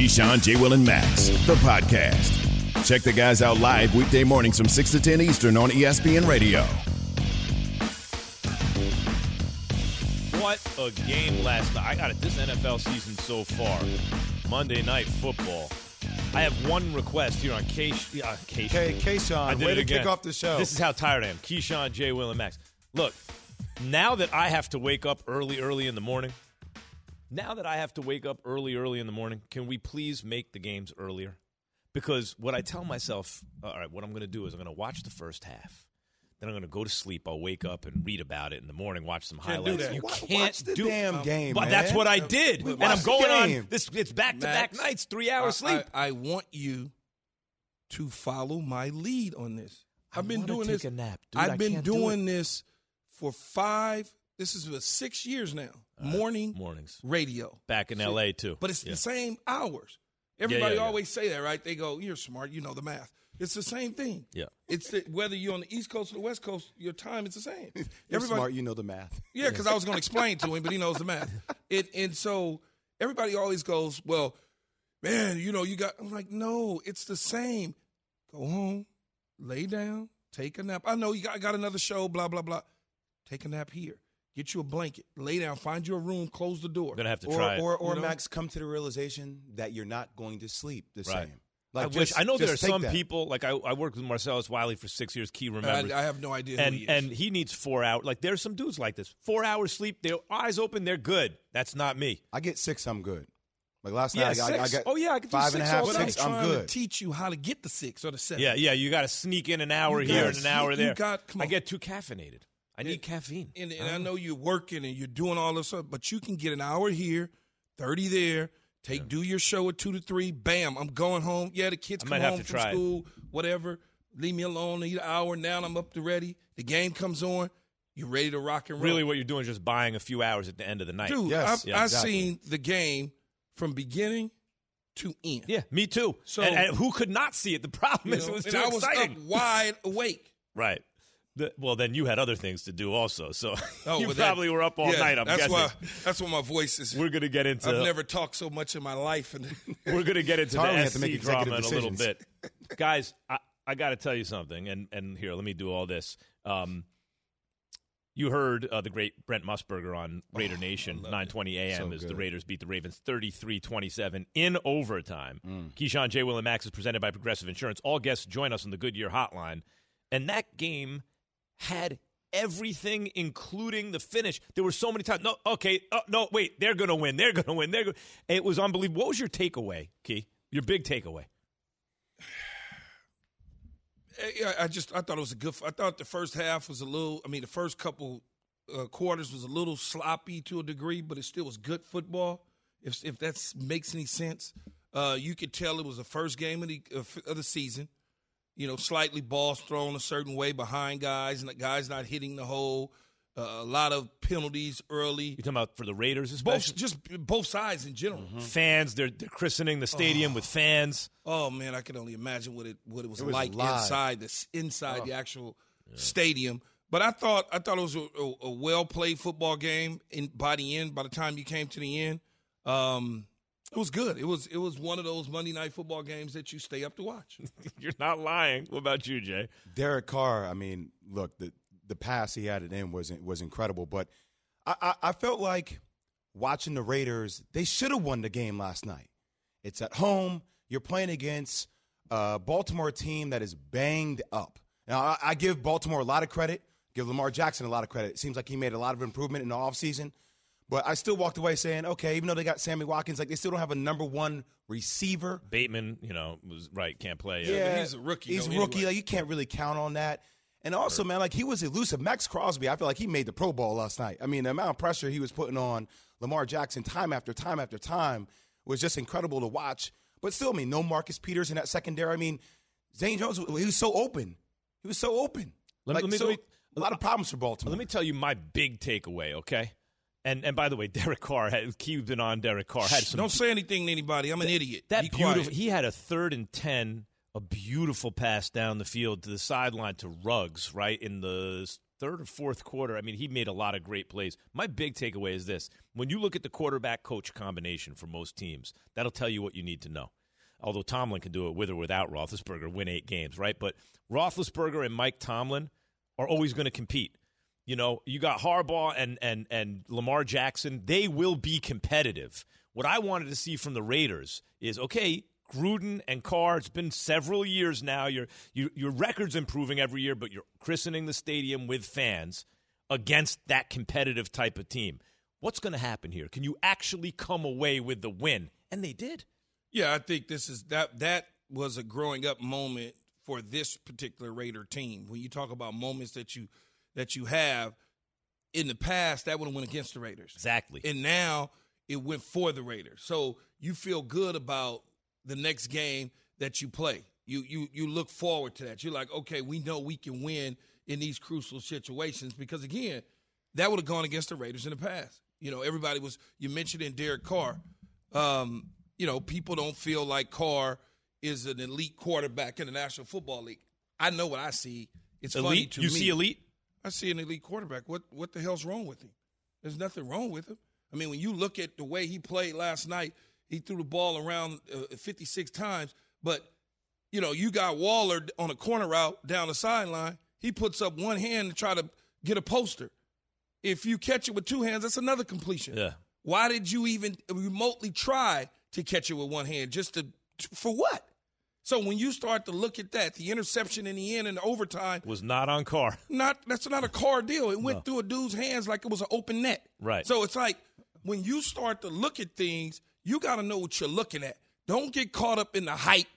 Keyshawn, J. Will, and Max, the podcast. Check the guys out live weekday mornings from 6 to 10 Eastern on ESPN Radio. What a game last night. I got it. This NFL season so far, Monday Night Football. I have one request here on K. Uh, K. K- I Keyshawn, did way it to again. kick off the show. This is how tired I am. Keyshawn, J. Will, and Max. Look, now that I have to wake up early, early in the morning, now that I have to wake up early, early in the morning, can we please make the games earlier? Because what I tell myself, all right, what I'm going to do is I'm going to watch the first half. Then I'm going to go to sleep. I'll wake up and read about it in the morning. Watch some Can't highlights. You can't watch the do damn game, But man. that's what I did, and I'm going on this. It's back to back nights, three hours sleep. I, I want you to follow my lead on this. I've been doing take this. a nap, dude. I've been can't do doing this for five. This is for six years now. Uh, morning Mornings radio, back in Shit. L.A. too, but it's Yeah. the same hours. Everybody yeah. always say that, right? They go, "You're smart. You know the math." It's the same thing. Yeah. It's the, whether you're on the East Coast or the West Coast, your time is the same. You're Everybody, smart, you know the math. yeah, because I was going to explain to him, but he knows the math. It and so everybody always goes, "Well, man, you know, you got." I'm like, "No, it's the same. Go home, lay down, take a nap. I know you got, got another show, blah blah blah. Take a nap here. Get you a blanket, lay down, find you a room, close the door. Gonna have to Or, try it. or, or You know? Max, come to the realization that you're not going to sleep the Right. same. I Like, wish I know there are some that. people like I, I worked with Marcellus Wiley for six years. Key I, remembers, I have no idea. who and he is. and he needs four hours. Like there's some dudes like this, four hours sleep, their eyes open, they're good. That's not me. I get six, I'm good. Like last Yeah, night, I, I, I got Oh, yeah, I could do five and a six half, all but day. I'm I'm trying good. to teach you how to get the six or the seven. Yeah, yeah. You got to sneak in an hour You here and an hour you- there. you got- come I get too caffeinated. I need caffeine. and, and I ah. know you're working and you're doing all this stuff, but you can get an hour here, thirty there. Take do your show at two to three. Bam, I'm going home. Yeah, the kids I come home from try it. school, whatever. Leave me alone. Need an hour. Now I'm up to ready. The game comes on. You're ready to rock and roll. Really, what you're doing is just buying a few hours at the end of the night. dude? Yes, I've, yeah, I've exactly. seen the game from beginning to end. Yeah, me too. So- and, and who could not see it? The problem You is know, it was and too I was exciting. up wide awake. Right. The, well, then you had other things to do also. So Oh, you well, that- probably were up all yeah, night. I'm that's guessing. why. That's why my voice is. We're going to get into. I've never talked so much in my life, and We're going to get into hard when you the have to make drama in a little bit, guys. I, I got to tell you something, and and here, let me do all this. Um, you heard uh, the great Brent Musburger on Raider Nation, 9:20 a.m. So as the. Raiders beat the Ravens 33-27 in overtime. Keyshawn J. Will and Max is presented by Progressive Insurance. All guests join us on the Goodyear Hotline, and that game had everything, including the finish. There were so many times. No, okay, oh, no, wait, they're going to win. They're going to win. They're. Gonna, it was unbelievable. What was your takeaway, Key? Your big takeaway? Yeah, I just I thought it was a good. I thought the first half was a little. I mean, the first couple uh, quarters was a little sloppy to a degree, but it still was good football. If if that makes any sense, uh, you could tell it was the first game of the of the season. You know, slightly balls thrown a certain way behind guys, and the guys not hitting the hole. Uh, a lot of penalties early. You're talking about for the Raiders, Both just both sides in general. fans? They're they're christening the stadium with fans. Oh man, I can only imagine what it what it was, It was like live. inside the inside the actual stadium. But I thought I thought it was a, a, a well played football game. In by the end, by the time you came to the end, um, it was good. It was it was one of those Monday night football games that you stay up to watch. You're not lying. What about you, Jay? Derek Carr, I mean, look, the the pass he had it in was was incredible, but I, I, I felt like watching the Raiders, they should have won the game last night. It's at home. You're playing against a Baltimore team that is banged up. Now, I, I give Baltimore a lot of credit, give Lamar Jackson a lot of credit. It seems like he made a lot of improvement in the offseason. But I still walked away saying, okay, even though they got Sammy Watkins, like they still don't have a number one receiver. Bateman, you know, was right. Can't play. Yeah, but he's a rookie, He's a rookie. anyway. Like you can't really count on that. And also, man, like he was elusive. Maxx Crosby, I feel like he made the Pro Bowl last night. I mean, the amount of pressure he was putting on Lamar Jackson time after time after time was just incredible to watch. But still, I mean, no Marcus Peters in that secondary. I mean, Zay Jones, he was so open. He was so open. Let me- like, let me- so, let me- a lot of problems for Baltimore. Let me tell you my big takeaway, okay? And and by the way, Derek Carr had been on Derek Carr had some Don't say anything to anybody. I'm an idiot. that Be beautiful. quiet. He had a third and ten, a beautiful pass down the field to the sideline to Ruggs, right in the third or fourth quarter, I mean, he made a lot of great plays. My big takeaway is this when you look at the quarterback coach combination for most teams, that'll tell you what you need to know. Although Tomlin can do it with or without Roethlisberger, win eight games, right? But Roethlisberger and Mike Tomlin are always going to compete. You know, you got Harbaugh and, and, and Lamar Jackson. They will be competitive. What I wanted to see from the Raiders is okay, Gruden and Carr, it's been several years now. Your, your, your record's improving every year, but you're christening the stadium with fans against that competitive type of team. What's going to happen here? Can you actually come away with the win? And they did. Yeah, I think this is that that was a growing up moment for this particular Raider team. When you talk about moments that you that you have in the past, that would have went against the Raiders. Exactly. And now it went for the Raiders. So you feel good about the next game that you play. You you you look forward to that. You're like, okay, we know we can win in these crucial situations because again, that would have gone against the Raiders in the past. You know, everybody was you mentioned in Derek Carr. Um, you know, people don't feel like Carr is an elite quarterback in the National Football League. I know what I see. It's elite? funny to you me. see elite? I see an elite quarterback. What what the hell's wrong with him? There's nothing wrong with him. I mean, when you look at the way he played last night, he threw the ball around uh, 56 times, but you know, you got Waller on a corner route down the sideline. He puts up one hand to try to get a poster. If you catch it with two hands, that's another completion. Yeah. Why did you even remotely try to catch it with one hand? Just to for what? So when you start to look at that, the interception in the end and the overtime Was not on Carr. not that's not a car deal. It went No. through a dude's hands like it was an open net. Right. So it's like when you start to look at things, you got to know what you're looking at. Don't get caught up in the hype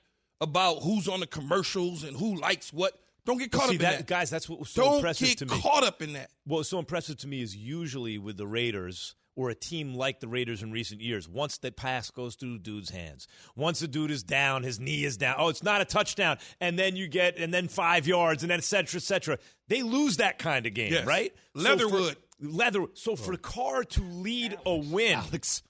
about who's on the commercials and who likes what. Don't get caught See up in that, that. guys. That's what was so Don't impressive get to me. caught up in that. What was so impressive to me is usually with the Raiders or a team like the Raiders in recent years, once the pass goes through the dude's hands, once the dude is down, his knee is down, oh, it's not a touchdown, and then you get, and then five yards, and then et cetera, et cetera. They lose that kind of game, Yes. right? Leatherwood. So for, leather. So oh. for Carr to lead a win, Alex.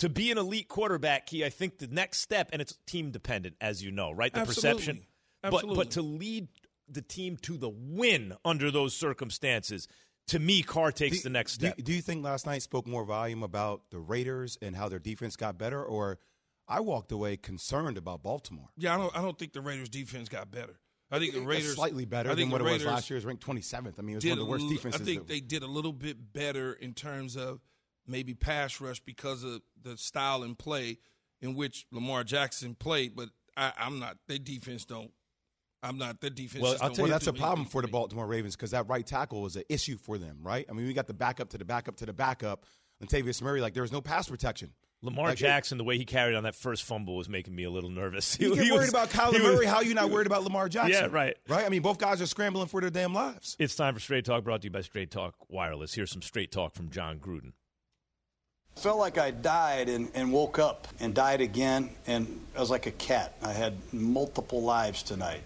to be an elite quarterback, key, I think the next step, and it's team dependent, as you know, right? The Absolutely. perception. Absolutely. But but to lead the team to the win under those circumstances, to me, Carr takes Do- the next do- step. Do, you think last night spoke more volume about the Raiders and how their defense got better, or I walked away concerned about Baltimore? Yeah, I don't. I don't think the Raiders' defense got better. I think the That's Raiders slightly better I than think what the it was Raiders last year. It was ranked 27th. I mean, it was one of the worst defenses. I think they did a little bit better in terms of maybe pass rush because of the style and play in which Lamar Jackson played. But I, I'm not. Their defense don't. I'm not. The defense. Well, I'll tell you, that's a problem for the. Baltimore Ravens because that right tackle was an issue for them, right? I mean, we got the backup to the backup to the backup. Latavius Murray, like there was no pass protection. Lamar Like, Jackson, the way he carried on that first fumble was making me a little nervous. You get He worried was- about Kyler he was- Murray. How are you not worried about Lamar Jackson? Yeah, right. Right? I mean, both guys are scrambling for their damn lives. It's time for Straight Talk, brought to you by Straight Talk Wireless. Here's some Straight Talk from John Gruden. Felt like I died and, and woke up and died again, and I was like a cat. I had multiple lives tonight.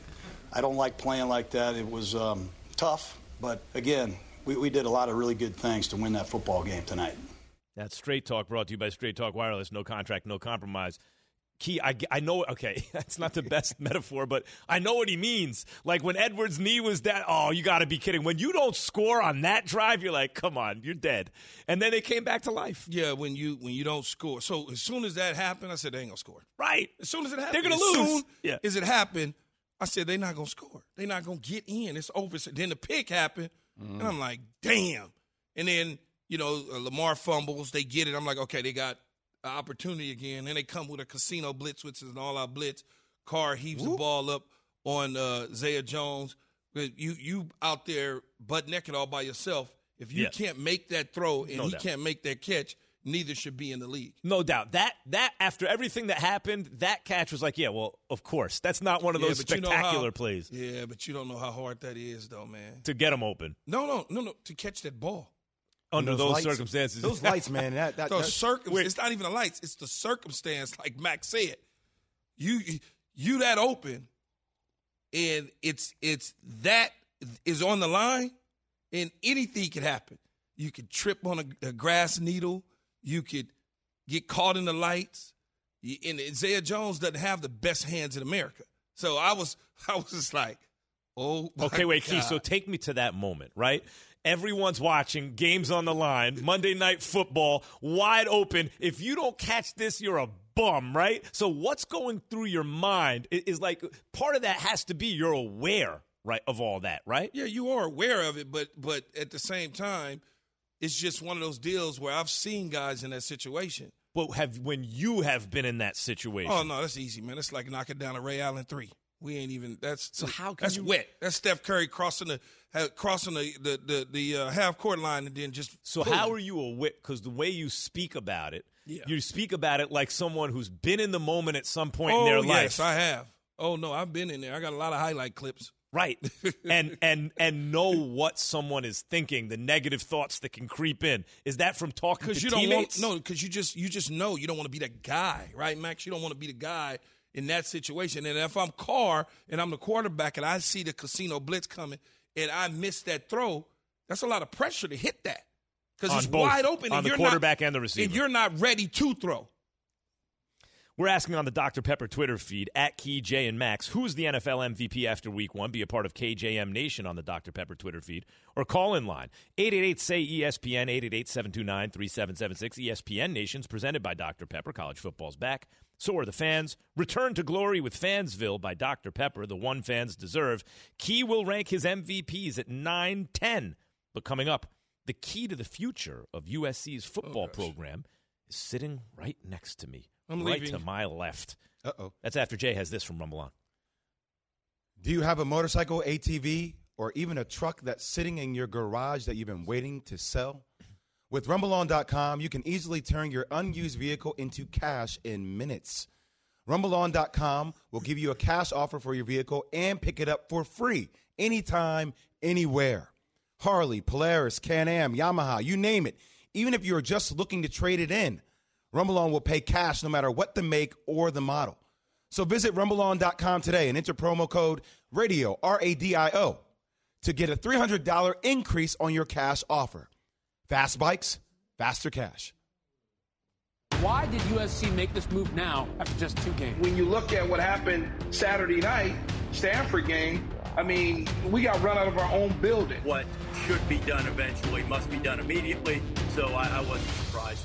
I don't like playing like that. It was um, tough, but again, we, we did a lot of really good things to win that football game tonight. That's Straight Talk, brought to you by Straight Talk Wireless. No contract, no compromise. Key, I, I know, okay, that's not the best metaphor, but I know what he means. Like when Edwards' knee was down, oh, you got to be kidding. When you don't score on that drive, you're like, come on, you're dead. And then they came back to life. Yeah, when you when you don't score. So as soon as that happened, I said they ain't gonna score. Right. As soon as it happened, They're gonna as lose. Soon Yeah. as it happened, I said they're not gonna score. They're not gonna get in. It's over. So then the pick happened, and I'm like, damn. And then you know uh, Lamar fumbles. They get it. I'm like, okay, they got an opportunity again. Then they come with a casino blitz, which is an all-out blitz. Carr heaves the ball up on uh, Zaya Jones. You you out there butt naked all by yourself. If you Yeah. can't make that throw and No he doubt. can't make that catch, neither should be in the league. No doubt. That, that after everything that happened, that catch was like, yeah, well, of course. That's not one of Yeah, those but you know how- spectacular plays Yeah, but you don't know how hard that is, though, man. to get them open No, no, no, no. To catch that ball. under those, lights- circumstances. Those lights, man. That, that, The that- circum- It's not even the lights. It's the circumstance, like Max said. You you that open, and it's it's that is on the line, and anything could happen. You could trip on a, a grass needle. You could get caught in the lights. And Isaiah Jones doesn't have the best hands in America. So I was I was just like, Oh, Okay, wait, God. Keith. So take me to that moment, right? Everyone's watching, games on the line, Monday night football, wide open. If you don't catch this, you're a bum, right? So what's going through your mind is like part of that has to be you're aware, right, of all that, right? Yeah, you are aware of it, but but at the same time, it's just one of those deals where I've seen guys in that situation. But have when you have been in that situation? Oh no, that's easy, man. It's like knocking down a Ray Allen three. We ain't even. That's So how can that's you- wet. That's Steph Curry crossing the crossing the the the, the uh, half court line and then just. So pulling. how are you aware? Because the way you speak about it, Yeah. you speak about it like someone who's been in the moment at some point Oh in their life. yes, I have. Oh no, I've been in there. I got a lot of highlight clips. Right? and and and know what someone is thinking, the negative thoughts that can creep in. Is that from talking to Because you don't teammates? want no, because you just you just know you don't want to be the guy, right, Max? You don't want to be the guy in that situation. And if I'm Carr and I'm the quarterback and I see the casino blitz coming and I miss that throw, that's a lot of pressure to hit that because it's both, wide open on the quarterback not, and the receiver. and you're not ready to throw. We're asking on the Dr. Pepper Twitter feed at Key J and Max, who's the NFL MVP after week one? Be a part of KJM Nation on the Dr. Pepper Twitter feed or call in line 888 say ESPN 888 729 3776. ESPN Nation's presented by Dr. Pepper. College football's back. So are the fans. Return to glory with Fansville by Dr. Pepper, the one fans deserve. Key will rank his MVPs at 9 10. But coming up, the key to the future of USC's football oh, program is sitting right next to me I'm right leaving. to my left. Uh oh. That's after Jay has this from Rumble On. Do you have a motorcycle, ATV, or even a truck that's sitting in your garage that you've been waiting to sell? With RumbleOn.com, you can easily turn your unused vehicle into cash in minutes. RumbleOn.com will give you a cash offer for your vehicle and pick it up for free anytime, anywhere. Harley, Polaris, Can Am, Yamaha, you name it. Even if you're just looking to trade it in, RumbleOn will pay cash no matter what the make or the model. So visit rumbleon.com today and enter promo code RADIO, R A D I O, to get a $300 increase on your cash offer. Fast bikes, faster cash. Why did USC make this move now after just two games? when you look at what happened Saturday night, Stanford game, I mean, we got run out of our own building. what should be done eventually must be done immediately. So I, I wasn't surprised.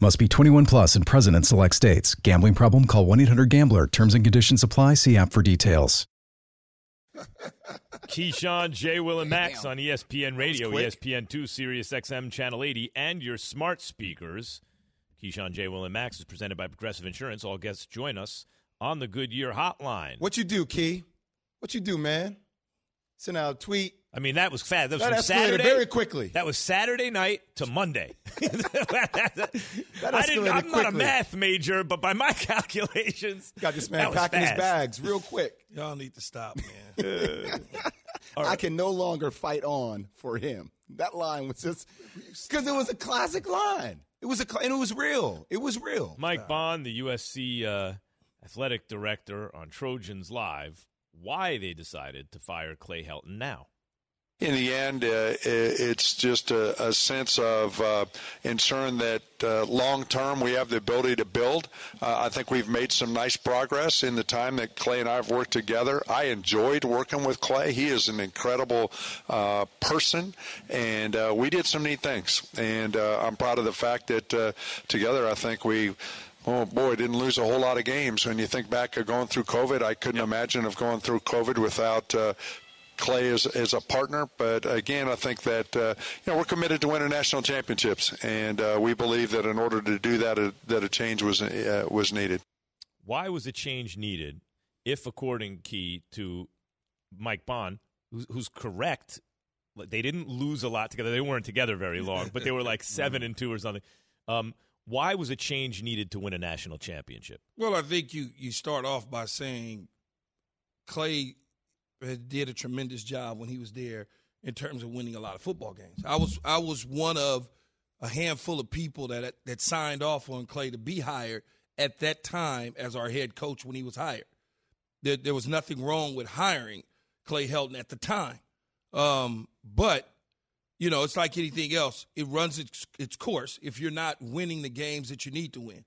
Must be 21 plus and present in select states. Gambling problem? Call 1 800 Gambler. Terms and conditions apply. See app for details. Keyshawn, J. Will, and Max on ESPN Radio. ESPN2, Sirius XM Channel 80, and your smart speakers. Keyshawn, J. Will, and Max is presented by Progressive Insurance. All guests join us on the Goodyear Hotline. What you do, Key? What you do, man? Send out a tweet. I mean, that was fast. That was That from Saturday. very quickly. That was Saturday night to Monday. I didn't, I'm not a math major, but by my calculations, Got this that man was packing his bags real quick. Y'all need to stop, man. I can no longer fight on for him. That line was just because it was a classic line. It was a and it was real. It was real. Mike Bohn, the USC uh, athletic director on Trojans Live, why they decided to fire Clay Helton now. in the end, uh, it's just a, a sense of uh, ensuring that uh, long term we have the ability to build. Uh, I think we've made some nice progress in the time that Clay and I have worked together. I enjoyed working with Clay. He is an incredible uh, person, and uh, we did some neat things. And I'm proud of the fact that together, I think we oh boy, didn't lose a whole lot of games. When you think back of going through COVID, I couldn't imagine of going through COVID without uh, Clay as, as a partner. But again, I think that uh, you know we're committed to winning national championships, and uh, we believe that in order to do that, a, that a change was uh, was needed. Why was a change needed? If, according Key to Mike Bohn, who's, who's correct, they didn't lose a lot together. They weren't together very long, but they were like seven and two or something. Um, why was a change needed to win a national championship? Well, I think you you start off by saying Clay did a tremendous job when he was there in terms of winning a lot of football games. I was I was one of a handful of people that that signed off on Clay to be hired at that time as our head coach when he was hired. There, there was nothing wrong with hiring Clay Helton at the time, um, but you know it's like anything else. It runs its its course if you're not winning the games that you need to win.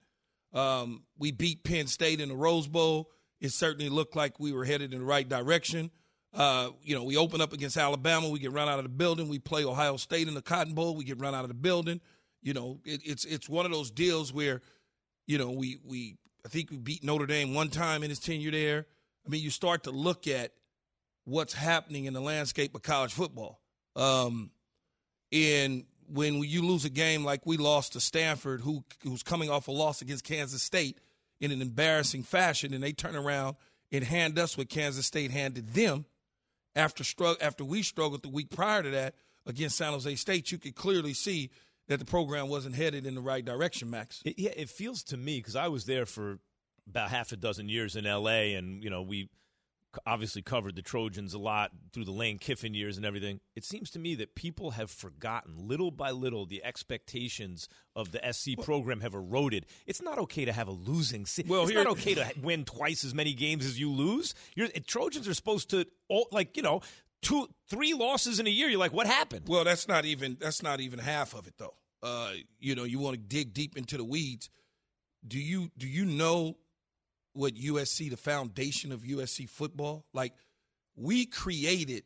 Um, we beat Penn State in the Rose Bowl. It certainly looked like we were headed in the right direction. Uh, you know, we open up against Alabama, we get run out of the building. We play Ohio State in the Cotton Bowl, we get run out of the building. You know, it, it's it's one of those deals where, you know, we we I think we beat Notre Dame one time in his tenure there. I mean, you start to look at what's happening in the landscape of college football. Um, and when you lose a game like we lost to Stanford, who who's coming off a loss against Kansas State in an embarrassing fashion, and they turn around and hand us what Kansas State handed them after after we struggled the week prior to that against San Jose State, you could clearly see that the program wasn't headed in the right direction, Max. It, yeah, it feels to me because I was there for about half a dozen years in L.A. and you know we obviously covered the Trojans a lot through the Lane Kiffin years and everything. It seems to me that people have forgotten little by little the expectations of the SC program have eroded. It's not okay to have a losing season. Well, it's here, not okay to win twice as many games as you lose. You're, Trojans are supposed to, like you know, two, three losses in a year. You're like, what happened? Well, that's not even that's not even half of it though. Uh, you know, you want to dig deep into the weeds. Do you do you know what USC, the foundation of USC football. Like we created,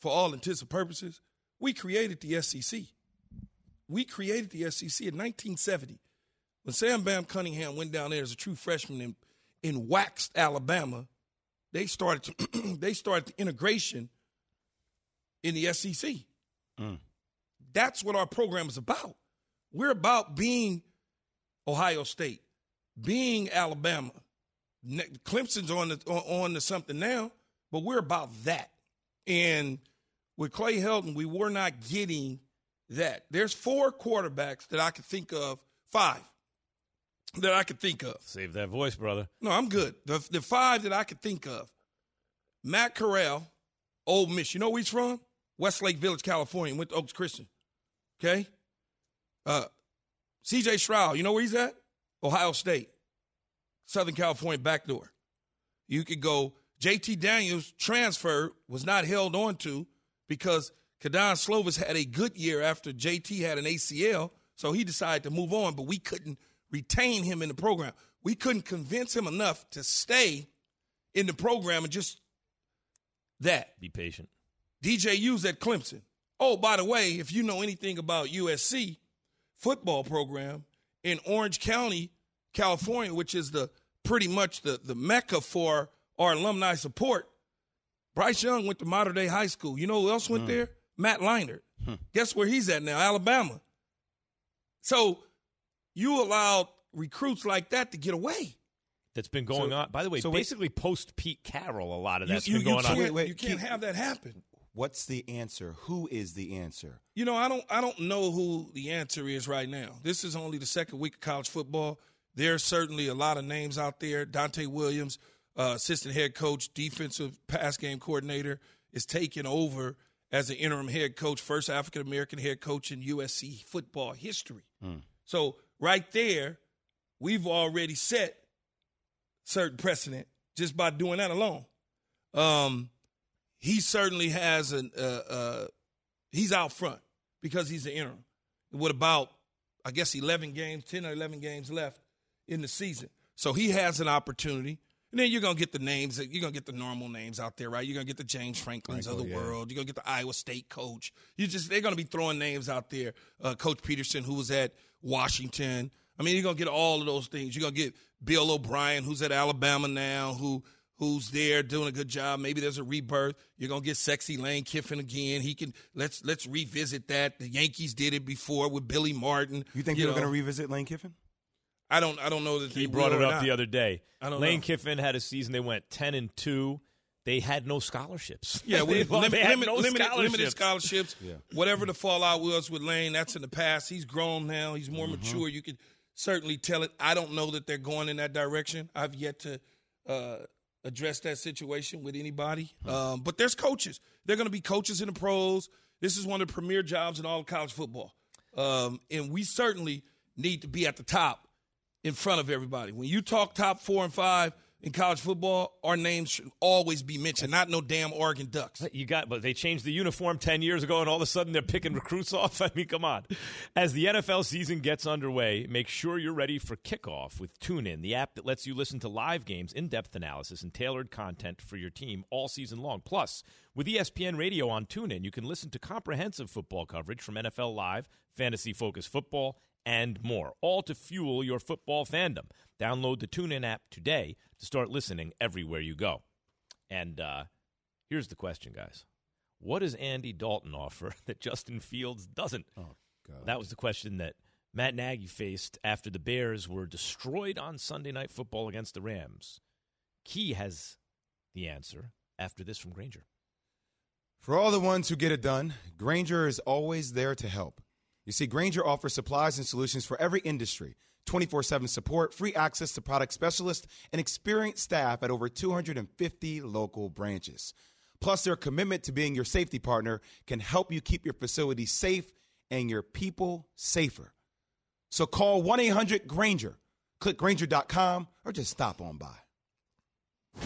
for all intents and purposes, we created the SEC. We created the SEC in 1970 when Sam Bam Cunningham went down there as a true freshman in, in waxed Alabama. They started to, they started the integration in the SEC. Mm. That's what our program is about. We're about being Ohio State, being Alabama, Clemson's on the, on to something now, but we're about that. And with Clay Helton, we were not getting that. There's four quarterbacks that I could think of, five that I could think of. Save that voice, brother. No, I'm good. The, the five that I could think of Matt Corral, Ole Miss. You know where he's from? Westlake Village, California. Went to Oaks Christian. Okay? Uh, CJ Stroud, you know where he's at? Ohio State. Southern California backdoor. You could go, JT Daniels transfer was not held on to because Kedon Slovis had a good year after JT had an ACL, so he decided to move on, but we couldn't retain him in the program. We couldn't convince him enough to stay in the program and just that. Be patient. DJU's at Clemson. Oh, by the way, if you know anything about USC football program in Orange County, California, which is the pretty much the, the mecca for our alumni support. Bryce Young went to Mater Dei High School. You know who else went mm. there? Matt Leinart. Hmm. Guess where he's at now? Alabama. So you allowed recruits like that to get away. That's been going so, on. By the way, so basically wait, post Pete Carroll, a lot of that's you, been going on. Wait, wait, you can't have that happen. What's the answer? Who is the answer? You know, I don't I don't know who the answer is right now. This is only the second week of college football. There's certainly a lot of names out there. Donte Williams, uh, assistant head coach, defensive pass game coordinator, is taking over as an interim head coach, first African American head coach in USC football history. Mm. So right there, we've already set certain precedent just by doing that alone. Um, he certainly has an, uh, uh, He's out front because he's the interim. With about, I guess, 11 games, 10 or 11 games left in the season. So he has an opportunity. And then you're gonna get the names. that You're gonna get the normal names out there, right? You're gonna get the James Franklins of the yeah. world. You're gonna get the Iowa State coach. You just they're gonna be throwing names out there. Uh, coach Petersen, who was at Washington. I mean, you're gonna get all of those things. You're gonna get Bill O'Brien, who's at Alabama now, who who's there doing a good job. Maybe there's a rebirth. You're gonna get sexy Lane Kiffin again. He can let's let's revisit that. The Yankees did it before with Billy Martin. You think you you're going to revisit Lane Kiffin? I don't I don't know that He brought it up not. the other day. Lane know. Kiffin had a season. They went ten and two. They had no scholarships. Yeah, they, with limit, they had limit, no limited, scholarships. limited scholarships. Whatever the fallout was with Lane, that's in the past. He's grown now. He's Mm-hmm. more mature. You could certainly tell it. I don't know that they're going in that direction. I've yet to uh, address that situation with anybody. Um, but there's coaches. They're going to be coaches in the pros. This is one of the premier jobs in all of college football. Um, and we certainly need to be at the top in front of everybody. When you talk top four and five in college football, our names should always be mentioned, not no damn Oregon Ducks. You got, but they changed the uniform 10 years ago, and all of a sudden they're picking recruits off. I mean, come on. As the NFL season gets underway, make sure you're ready for kickoff with TuneIn, the app that lets you listen to live games, in depth analysis, and tailored content for your team all season long. Plus, with ESPN Radio on TuneIn, you can listen to comprehensive football coverage from NFL Live, fantasy focused football, and more, all to fuel your football fandom. Download the TuneIn app today to start listening everywhere you go. And uh, here's the question, guys. What does Andy Dalton offer that Justin Fields doesn't? Oh, God. That was the question that Matt Nagy faced after the Bears were destroyed on Sunday Night Football against the Rams. Key has the answer after this from Grainger. For all the ones who get it done, Grainger is always there to help. You see, Grainger offers supplies and solutions for every industry 24 7 support, free access to product specialists, and experienced staff at over 250 local branches. Plus, their commitment to being your safety partner can help you keep your facility safe and your people safer. So call 1 800 Grainger, click Grainger.com, or just stop on by.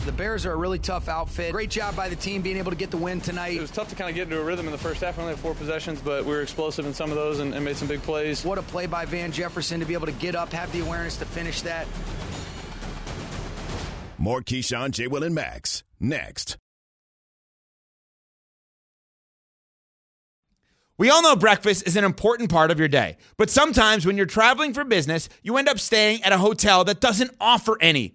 The Bears are a really tough outfit. Great job by the team being able to get the win tonight. It was tough to kind of get into a rhythm in the first half. We only had four possessions, but we were explosive in some of those and, and made some big plays. What a play by Van Jefferson to be able to get up, have the awareness to finish that. More Keyshawn, J. Will, and Max next. We all know breakfast is an important part of your day, but sometimes when you're traveling for business, you end up staying at a hotel that doesn't offer any.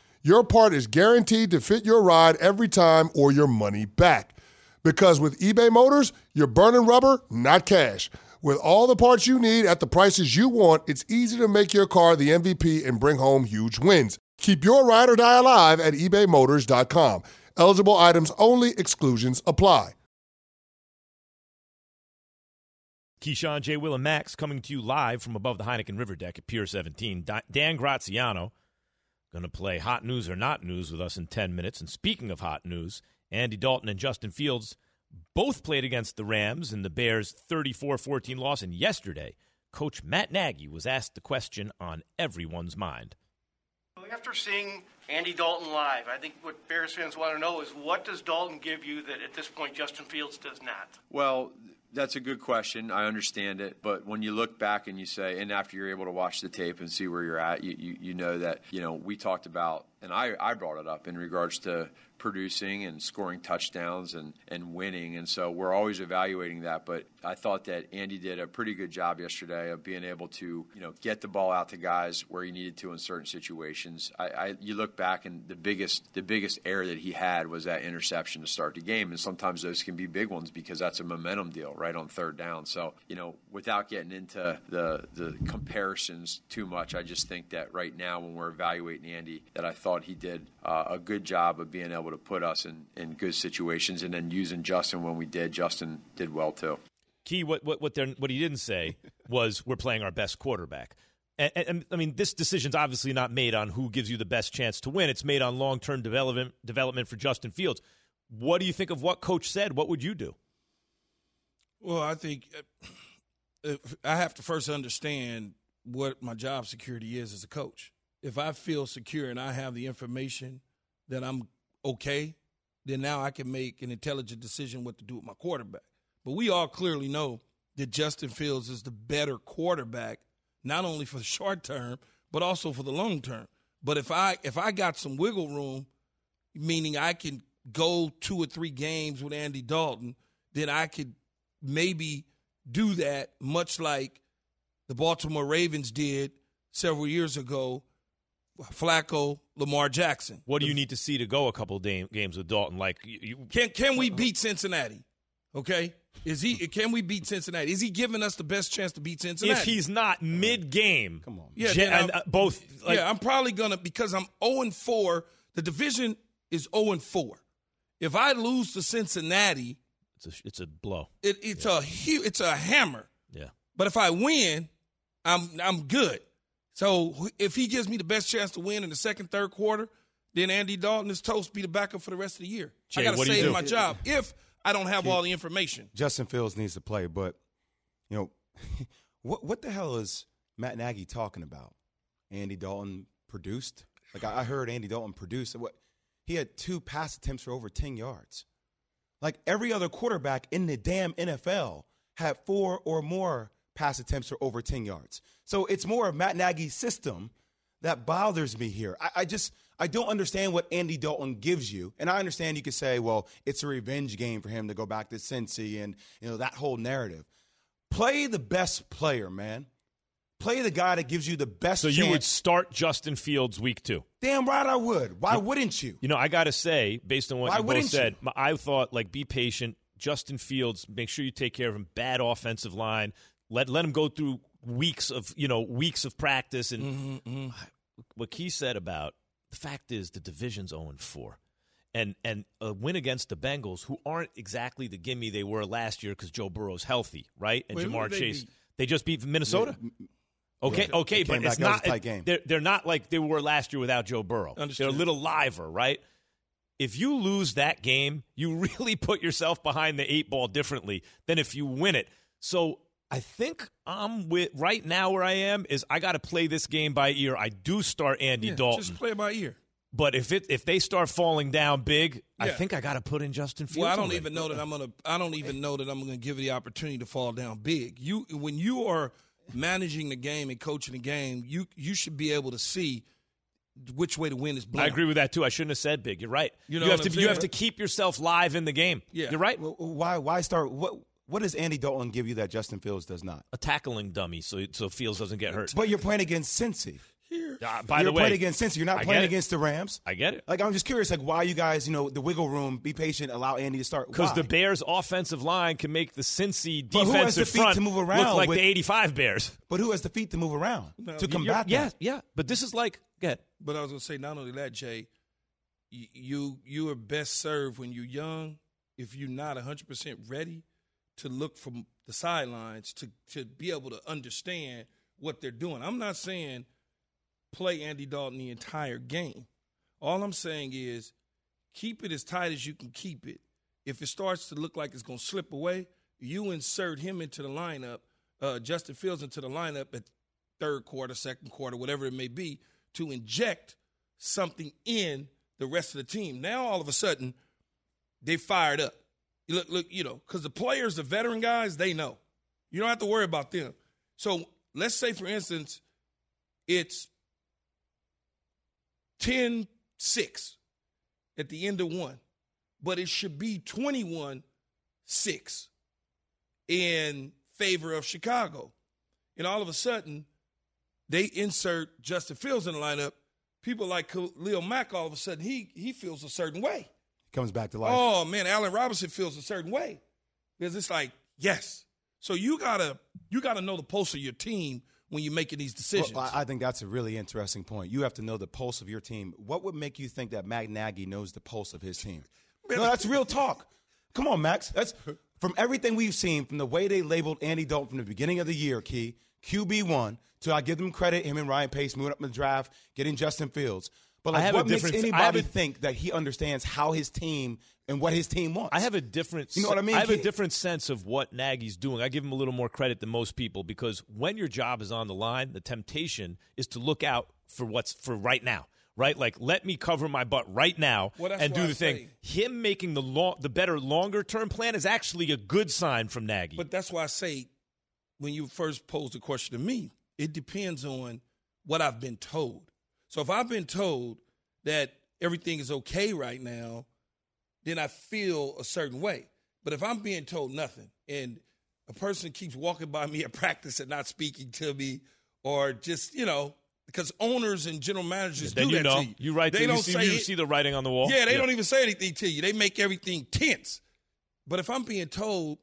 your part is guaranteed to fit your ride every time or your money back. Because with eBay Motors, you're burning rubber, not cash. With all the parts you need at the prices you want, it's easy to make your car the MVP and bring home huge wins. Keep your ride or die alive at ebaymotors.com. Eligible items only, exclusions apply. Keyshawn, J. Will, and Max coming to you live from above the Heineken River deck at Pier 17. Dan Graziano going to play hot news or not news with us in 10 minutes. And speaking of hot news, Andy Dalton and Justin Fields both played against the Rams in the Bears' 34 14 loss. And yesterday, Coach Matt Nagy was asked the question on everyone's mind. After seeing Andy Dalton live, I think what Bears fans want to know is what does Dalton give you that at this point Justin Fields does not? Well, that's a good question. I understand it, but when you look back and you say, and after you're able to watch the tape and see where you're at, you, you, you know that you know we talked about and I, I brought it up in regards to producing and scoring touchdowns and, and winning. And so we're always evaluating that. But I thought that Andy did a pretty good job yesterday of being able to, you know, get the ball out to guys where he needed to in certain situations. I, I you look back and the biggest the biggest error that he had was that interception to start the game. And sometimes those can be big ones because that's a momentum deal right on third down. So, you know, without getting into the the comparisons too much, I just think that right now when we're evaluating Andy, that I thought he did uh, a good job of being able to put us in, in good situations and then using Justin when we did. Justin did well too. Key, what what what, what he didn't say was we're playing our best quarterback. And, and, I mean, this decision's obviously not made on who gives you the best chance to win. It's made on long term development development for Justin Fields. What do you think of what Coach said? What would you do? Well, I think uh, I have to first understand what my job security is as a coach. If I feel secure and I have the information that I'm okay, then now I can make an intelligent decision what to do with my quarterback. But we all clearly know that Justin Fields is the better quarterback, not only for the short term, but also for the long term. But if I if I got some wiggle room, meaning I can go two or three games with Andy Dalton, then I could maybe do that much like the Baltimore Ravens did several years ago Flacco, Lamar Jackson. What do you need to see to go a couple games with Dalton? Like, you, can can we beat Cincinnati? Okay, is he? Can we beat Cincinnati? Is he giving us the best chance to beat Cincinnati? If he's not mid game, come on. Yeah, and, uh, both. Like, yeah, I'm probably gonna because I'm 0 and 4. The division is 0 and 4. If I lose to Cincinnati, it's a, it's a blow. It, it's yeah. a huge. It's a hammer. Yeah. But if I win, I'm I'm good. So if he gives me the best chance to win in the second, third quarter, then Andy Dalton is toast be the backup for the rest of the year. Jay, I got to save my job if I don't have all the information. Justin Fields needs to play, but you know, what what the hell is Matt Nagy talking about? Andy Dalton produced. Like I heard Andy Dalton produced. What he had two pass attempts for over ten yards. Like every other quarterback in the damn NFL had four or more pass attempts for over 10 yards. So it's more of Matt Nagy's system that bothers me here. I, I, just I don't understand what Andy Dalton gives you. And I understand you could say, well, it's a revenge game for him to go back to Cincy and you know that whole narrative. Play the best player, man. Play the guy that gives you the best. So chance. you would start Justin Fields week two. Damn right I would. Why wouldn't you? You know, I got to say, based on what Why you both said, you? I thought like be patient. Justin Fields, make sure you take care of him. Bad offensive line. Let let him go through weeks of you know weeks of practice and mm-hmm, mm-hmm. what Key said about the fact is the division's 0 4. And and a win against the Bengals, who aren't exactly the gimme they were last year because Joe Burrow's healthy, right? And Wait, Ja'Marr they Chase, beat? they just beat Minnesota. Yeah. Okay, Yeah. okay, but came it's back. That was not. a game. They're they're not like they were last year without Joe Burrow. Understood. They're a little liver, right? If you lose that game, you really put yourself behind the eight ball differently than if you win it. So I think I'm with right now where I am is I got to play this game by ear. I do start Andy Yeah, Dalton, Just play by ear. but if it if they start falling down big, I think I got to put in Justin Fields. Well, I don't already. even know that I'm gonna. I don't even know that I'm gonna give you the opportunity to fall down big. You when you are managing the game and coaching the game, you you should be able to see which way to win is blowing. I agree with that too. I shouldn't have said big. You're right. You know have to I'm you have to keep yourself live in the game. Yeah. You're right. Well, why why start what what does Andy Dalton give you that Justin Fields does not? A tackling dummy, so so Fields doesn't get hurt. But you're playing against Cincy. Uh, by you're the way, playing against Cincy. You're not I playing against the Rams. I get it. Like I'm just curious, like why you guys, you know, the wiggle room, be patient, allow Andy to start. Because the Bears' offensive line can make the Cincy But who has defensive the front to move around look like with- the '85 Bears. But who has the feet to move around No, to you- combat yeah, that? yeah. yeah. But this is like, get But I was gonna say, not only that, Jay, you you are best served when you're young. If you're not 100 percent ready to look from the sidelines to to be able to understand what they're doing. I'm not saying play Andy Dalton the entire game. All I'm saying is keep it as tight as you can keep it. If it starts to look like it's going to slip away, you insert him into the lineup, uh, Justin Fields into the lineup at third quarter, second quarter, whatever it may be, to inject something in the rest of the team. Now all of a sudden, they fired up. You look, look, you know, because the players, the veteran guys, they know. You don't have to worry about them. So let's say, for instance, it's 10 six at the end of one, but it should be 21 6 in favor of Chicago. And all of a sudden, they insert Justin Fields in the lineup. People like Khalil Mack, all of a sudden, he he feels a certain way. Comes back to life. Oh man, Allen Robinson feels a certain way because it's like yes. So you gotta you gotta know the pulse of your team when you're making these decisions. Well, I think that's a really interesting point. You have to know the pulse of your team. What would make you think that Matt Nagy knows the pulse of his team? no, that's real talk. Come on, Max. That's from everything we've seen, from the way they labeled Andy Dalton from the beginning of the year, Key QB one. To I give them credit, him and Ryan Pace moving up in the draft, getting Justin Fields. But like, what makes anybody a, think that he understands how his team and what his team wants? I have a different. You know what I mean? I have a different sense of what Nagy's doing. I give him a little more credit than most people because when your job is on the line, the temptation is to look out for what's for right now. Right, like let me cover my butt right now well, and do the I thing. Him making the long, the better longer term plan is actually a good sign from Nagy. But that's why I say, when you first posed the question to me, it depends on what I've been told. So if I've been told that everything is okay right now, then I feel a certain way. But if I'm being told nothing and a person keeps walking by me at practice and not speaking to me, or just, you know, because owners and general managers then do you that know. to you. You write. They don't see, say you it. see the writing on the wall. Yeah, they don't even say anything to you. They make everything tense. But if I'm being told,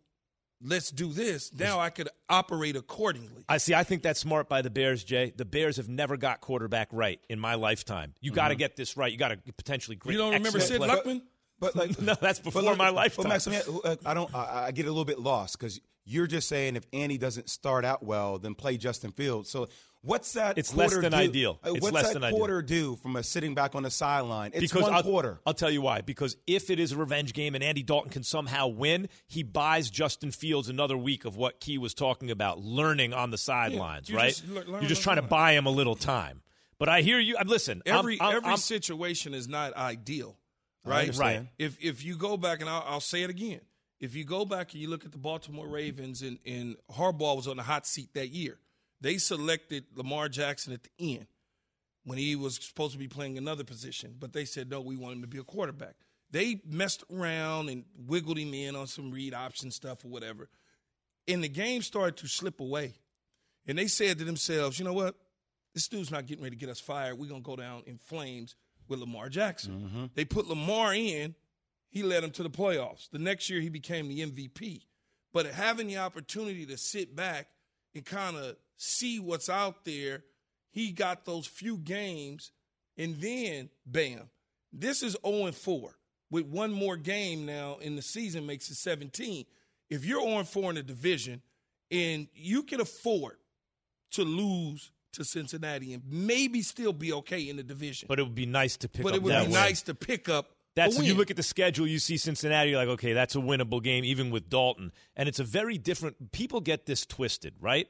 let's do this, now I could operate accordingly. I see. I think that's smart by the Bears, Jay. The Bears have never got quarterback right in my lifetime. You got to Mm-hmm. get this right. You got to potentially great. You don't remember Sid excellent play. Luckman? But like, no, that's before but like- my lifetime. But Max, let me- uh, I don't. I, I get a little bit lost because you're just saying if Andy doesn't start out well, then play Justin Fields. So what's that? It's less than do- ideal. uh, It's what's less that than ideal. quarter do from a sitting back on the sideline? It's because one I'll, quarter. I'll tell you why. Because if it is a revenge game and Andy Dalton can somehow win, he buys Justin Fields another week of what Key was talking about, learning on the sidelines, you right? just learn You're just trying the to buy him a little time. But I hear you. I'm listen. I'm- Every I'm- every I'm- situation is not ideal, right? Right. If if you go back and I'll, I'll say it again, if you go back and you look at the Baltimore Ravens and and Harbaugh was on the hot seat that year, they selected Lamar Jackson at the end when he was supposed to be playing another position, but they said no, we want him to be a quarterback. They messed around and wiggled him in on some read option stuff or whatever, and the game started to slip away. And they said to themselves, you know what? This dude's not getting ready to get us fired. We're going to go down in flames with Lamar Jackson. Mm-hmm. They put Lamar in. He led them to the playoffs. The next year, he became the MVP. But having the opportunity to sit back and kind of see what's out there, he got those few games, and then bam, this is 0 4 with one more game now in the season makes it 17. If you're 0 4 in the division and you can afford to lose to Cincinnati and maybe still be okay in the division. But it would be nice to pick But up But it would be win. nice to pick up. That's when you look at the schedule, you see Cincinnati, you're like, okay, that's a winnable game, even with Dalton. And it's a very different people get this twisted, right?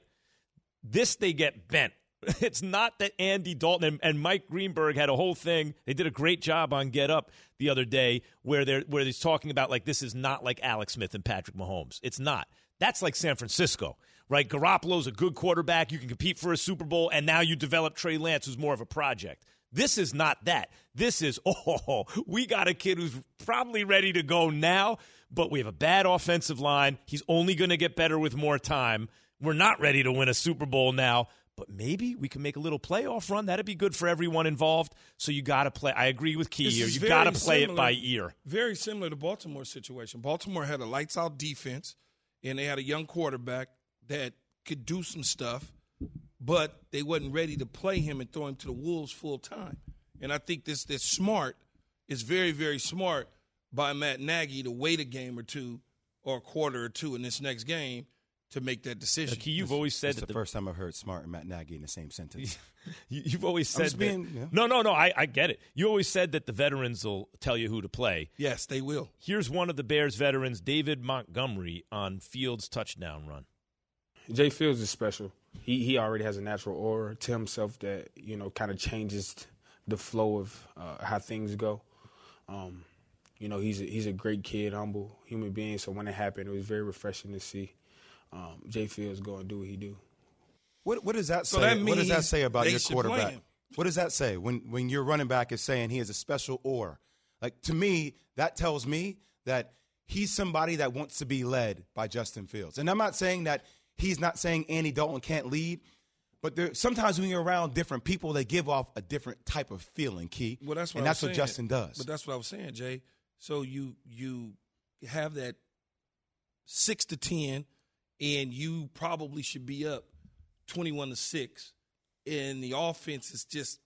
This they get bent. It's not that Andy Dalton and, and Mike Greenberg had a whole thing. They did a great job on Get Up the other day where they're where he's talking about like this is not like Alex Smith and Patrick Mahomes. It's not. That's like San Francisco, right? Garoppolo's a good quarterback. You can compete for a Super Bowl, and now you develop Trey Lance, who's more of a project. This is not that. This is, oh, we got a kid who's probably ready to go now, but we have a bad offensive line. He's only going to get better with more time. We're not ready to win a Super Bowl now, but maybe we can make a little playoff run. That'd be good for everyone involved. So you got to play. I agree with Key here. You got to play it by ear. Very similar to Baltimore's situation. Baltimore had a lights out defense, and they had a young quarterback that could do some stuff, but they wasn't ready to play him and throw him to the wolves full time. And I think this this smart is very very smart by Matt Nagy to wait a game or two or a quarter or two in this next game to make that decision. Key, you've always said It's that the, first time I've heard Smart and Matt Nagy in the same sentence. You- You've always said that. being- yeah. No, no, no. I, I get it. You always said that the veterans will tell you who to play. Yes, they will. Here's one of the Bears veterans, David Montgomery, on Fields' touchdown run. Jay Fields is special. He he already has a natural aura to himself that you know kind of changes the flow of uh, how things go. Um, you know, he's a, he's a great kid, humble human being. So when it happened, it was very refreshing to see um, Jay Fields go and do what he do. What what does that So say? that what does that say about your quarterback? What does that say when when your running back is saying he has a special or? Like to me, that tells me that he's somebody that wants to be led by Justin Fields. And I'm not saying that he's not saying Andy Dalton can't lead, but there, sometimes when you're around different people, they give off a different type of feeling. Key, Well, that's what and I that's was what saying. Justin does. But that's what I was saying, Jay. So you you have that six to ten, and you probably should be up twenty-one to six, and the offense is just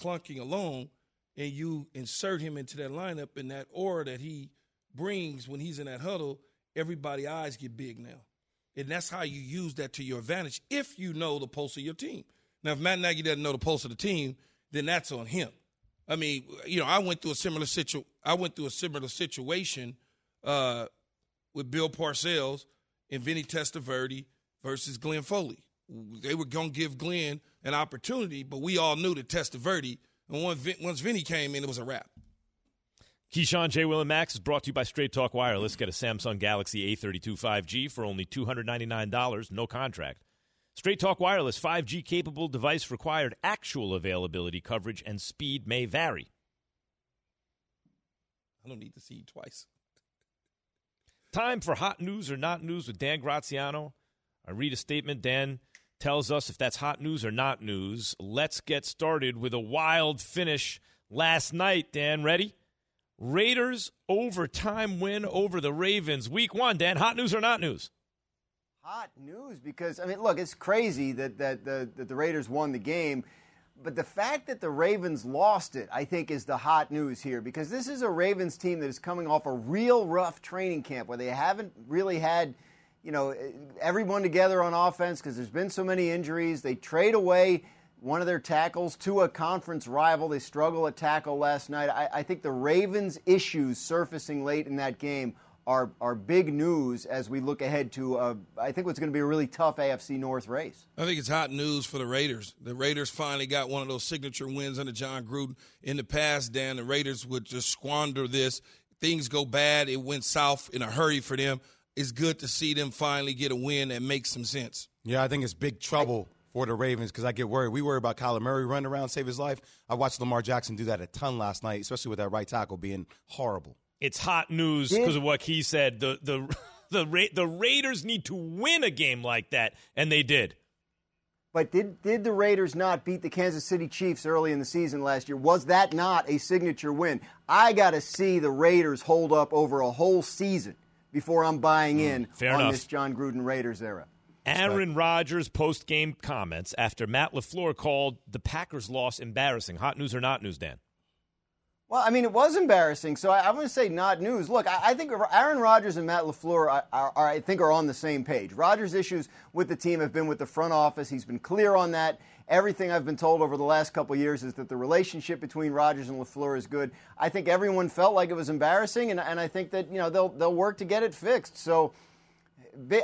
clunking along, and you insert him into that lineup and that aura that he brings when he's in that huddle, everybody eyes get big now. And that's how you use that to your advantage if you know the pulse of your team. Now, if Matt Nagy doesn't know the pulse of the team, then that's on him. I mean, you know, I went through a similar situ. I went through a similar situation uh, with Bill Parcells and Vinny Testaverde versus Glenn Foley. They were going to give Glenn an opportunity, but we all knew that Testaverde. And once, Vin, once Vinny came in, it was a wrap. Keyshawn, J. Will, and Max is brought to you by Straight Talk Wireless. Get a Samsung Galaxy A32 5G for only $299, no contract. Straight Talk Wireless 5G capable device required. Actual availability, coverage, and speed may vary. I don't need to see you twice. Time for hot news or not news with Dan Graziano. I read a statement. Dan tells us if that's hot news or not news. Let's get started with a wild finish last night. Dan, ready? Raiders overtime win over the Ravens. Week one, Dan. Hot news or not news? Hot news because I mean, look, it's crazy that that the, that the Raiders won the game, but the fact that the Ravens lost it, I think, is the hot news here because this is a Ravens team that is coming off a real rough training camp where they haven't really had, you know, everyone together on offense because there's been so many injuries. They trade away one of their tackles to a conference rival. They struggle at tackle last night. I, I think the Ravens' issues surfacing late in that game are, are big news as we look ahead to, uh, I think, what's going to be a really tough AFC North race. I think it's hot news for the Raiders. The Raiders finally got one of those signature wins under Jon Gruden. In the past, Dan, the Raiders would just squander this. Things go bad, it went south in a hurry for them. It's good to see them finally get a win that makes some sense. Yeah, I think it's big trouble for the Ravens because I get worried. We worry about Kyler Murray running around, save his life. I watched Lamar Jackson do that a ton last night, especially with that right tackle being horrible. It's hot news because of what he said. The the the Ra- the Raiders need to win a game like that, and they did. But did did the Raiders not beat the Kansas City Chiefs early in the season last year? Was that not a signature win? I got to see the Raiders hold up over a whole season before I'm buying hmm, in fair on enough. this Jon Gruden Raiders era. Aaron Rodgers post game comments after Matt LaFleur called the Packers loss embarrassing. Hot news or not news, Dan? Well, I mean, it was embarrassing, so I, going to say not news. Look, I, I think Aaron Rodgers and Matt LaFleur, are, are, are, I think, are on the same page. Rodgers' issues with the team have been with the front office. He's been clear on that. Everything I've been told over the last couple years is that the relationship between Rodgers and LaFleur is good. I think everyone felt like it was embarrassing, and, and I think that you know they'll they'll work to get it fixed. So.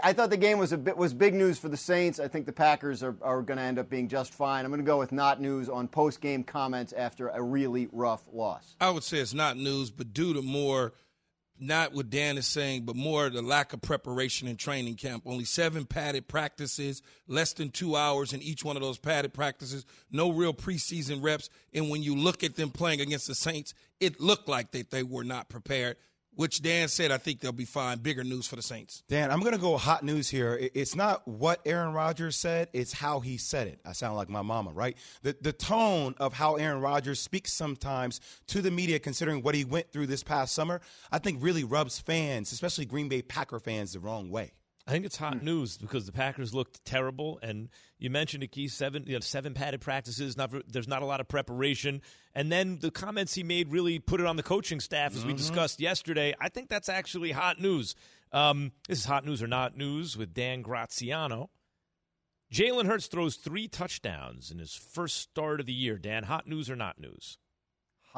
I thought the game was a bit was big news for the Saints. I think the Packers are, are going to end up being just fine. I'm going to go with not news on post game comments after a really rough loss. I would say it's not news, but due to more, not what Dan is saying, but more the lack of preparation in training camp. Only seven padded practices, less than two hours in each one of those padded practices, no real preseason reps. And when you look at them playing against the Saints, it looked like that they were not prepared, which Dan said, I think they'll be fine. Bigger news for the Saints. Dan, I'm going to go hot news here. It's not what Aaron Rodgers said, it's how he said it. I sound like my mama, right? The, the tone of how Aaron Rodgers speaks sometimes to the media, considering what he went through this past summer, I think really rubs fans, especially Green Bay Packer fans, the wrong way. I think it's hot news because the Packers looked terrible, and you mentioned it, key seven you know, seven padded practices. Not there's not a lot of preparation, and then the comments he made really put it on the coaching staff, as we Mhm. discussed yesterday. I think that's actually hot news. Um, this is hot news or not news with Dan Graziano. Jalen Hurts throws three touchdowns in his first start of the year. Dan, hot news or not news?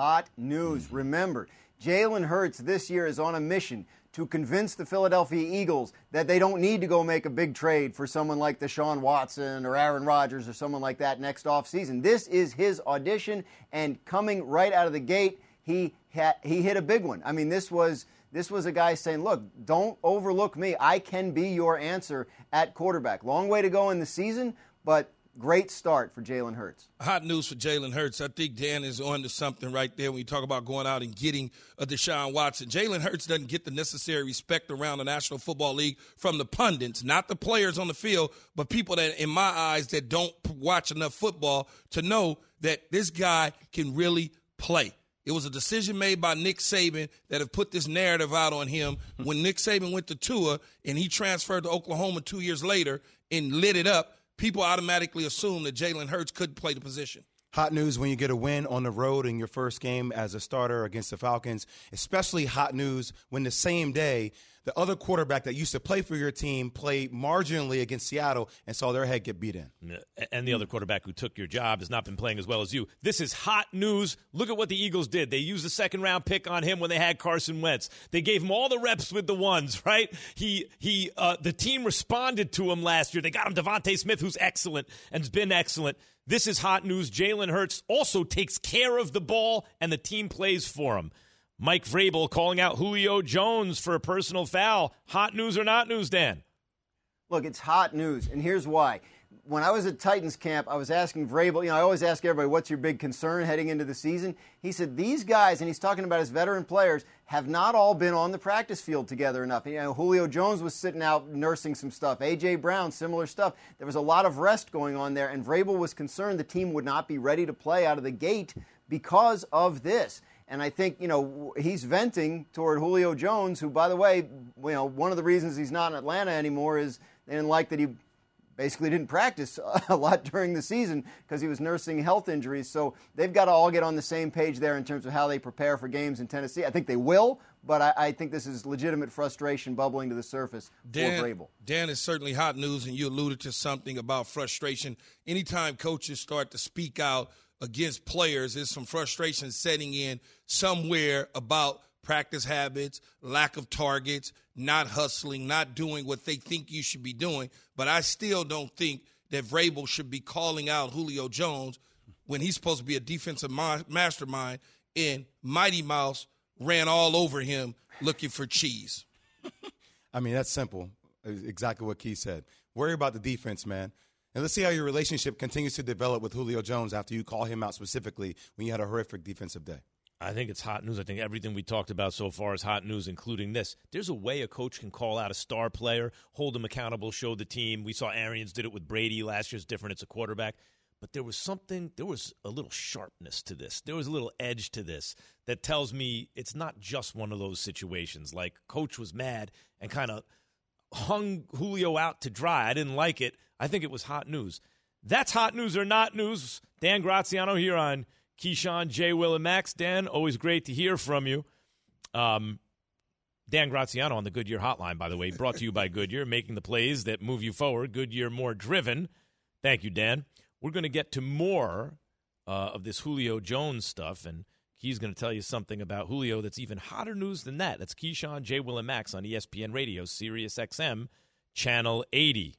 Hot news. Remember, Jalen Hurts this year is on a mission to convince the Philadelphia Eagles that they don't need to go make a big trade for someone like the Deshaun Watson or Aaron Rodgers or someone like that next offseason. This is his audition, and coming right out of the gate, he ha- he hit a big one. I mean, this was this was a guy saying, "Look, don't overlook me. I can be your answer at quarterback." Long way to go in the season, but Great start for Jalen Hurts. Hot news for Jalen Hurts. I think Dan is on to something right there when you talk about going out and getting a Deshaun Watson. Jalen Hurts doesn't get the necessary respect around the National Football League from the pundits, not the players on the field, but people that, in my eyes, that don't watch enough football to know that this guy can really play. It was a decision made by Nick Saban that have put this narrative out on him. When Nick Saban went to Tua and he transferred to Oklahoma two years later and lit it up, people automatically assume that Jalen Hurts could play the position. Hot news when you get a win on the road in your first game as a starter against the Falcons, especially hot news when the same day the other quarterback that used to play for your team played marginally against Seattle and saw their head get beat in. And the other quarterback who took your job has not been playing as well as you. This is hot news. Look at what the Eagles did. They used the second round pick on him when they had Carson Wentz. They gave him all the reps with the ones, right? He he uh, the team responded to him last year. They got him DeVonta Smith, who's excellent and's been excellent. This is hot news. Jalen Hurts also takes care of the ball, and the team plays for him. Mike Vrabel calling out Julio Jones for a personal foul. Hot news or not news, Dan? Look, it's hot news, and here's why. When I was at Titans camp, I was asking Vrabel, you know, I always ask everybody, what's your big concern heading into the season? He said, these guys, and he's talking about his veteran players, have not all been on the practice field together enough. You know, Julio Jones was sitting out nursing some stuff. A.J. Brown, similar stuff. There was a lot of rest going on there, and Vrabel was concerned the team would not be ready to play out of the gate because of this. And I think, you know, he's venting toward Julio Jones, who, by the way, you know, one of the reasons he's not in Atlanta anymore is they didn't like that he basically didn't practice a lot during the season because he was nursing health injuries. So they've got to all get on the same page there in terms of how they prepare for games in Tennessee. I think they will, but I, I think this is legitimate frustration bubbling to the surface Dan, for Vrabel. Dan is certainly hot news, and you alluded to something about frustration. Anytime coaches start to speak out against players, there's some frustration setting in somewhere about practice habits, lack of targets, not hustling, not doing what they think you should be doing. But I still don't think that Vrabel should be calling out Julio Jones when he's supposed to be a defensive mastermind and Mighty Mouse ran all over him looking for cheese. I mean, that's simple. Exactly what Key said. Worry about the defense, man. And let's see how your relationship continues to develop with Julio Jones after you call him out specifically when you had a horrific defensive day. I think it's hot news. I think everything we talked about so far is hot news, including this. There's a way a coach can call out a star player, hold him accountable, show the team. We saw Arians did it with Brady last year. It's different. It's a quarterback. But there was something, there was a little sharpness to this. There was a little edge to this that tells me it's not just one of those situations. Like, coach was mad and kind of hung Julio out to dry. I didn't like it. I think it was hot news. That's hot news or not news. Dan Graziano here on Keyshawn, J. Will, and Max. Dan, always great to hear from you. Um, Dan Graziano on the Goodyear Hotline, by the way, brought to you by Goodyear, making the plays that move you forward. Goodyear more driven. Thank you, Dan. We're going to get to more uh, of this Julio Jones stuff, and he's going to tell you something about Julio that's even hotter news than that. That's Keyshawn, J. Will, and Max on ESPN Radio, Sirius XM, Channel 80.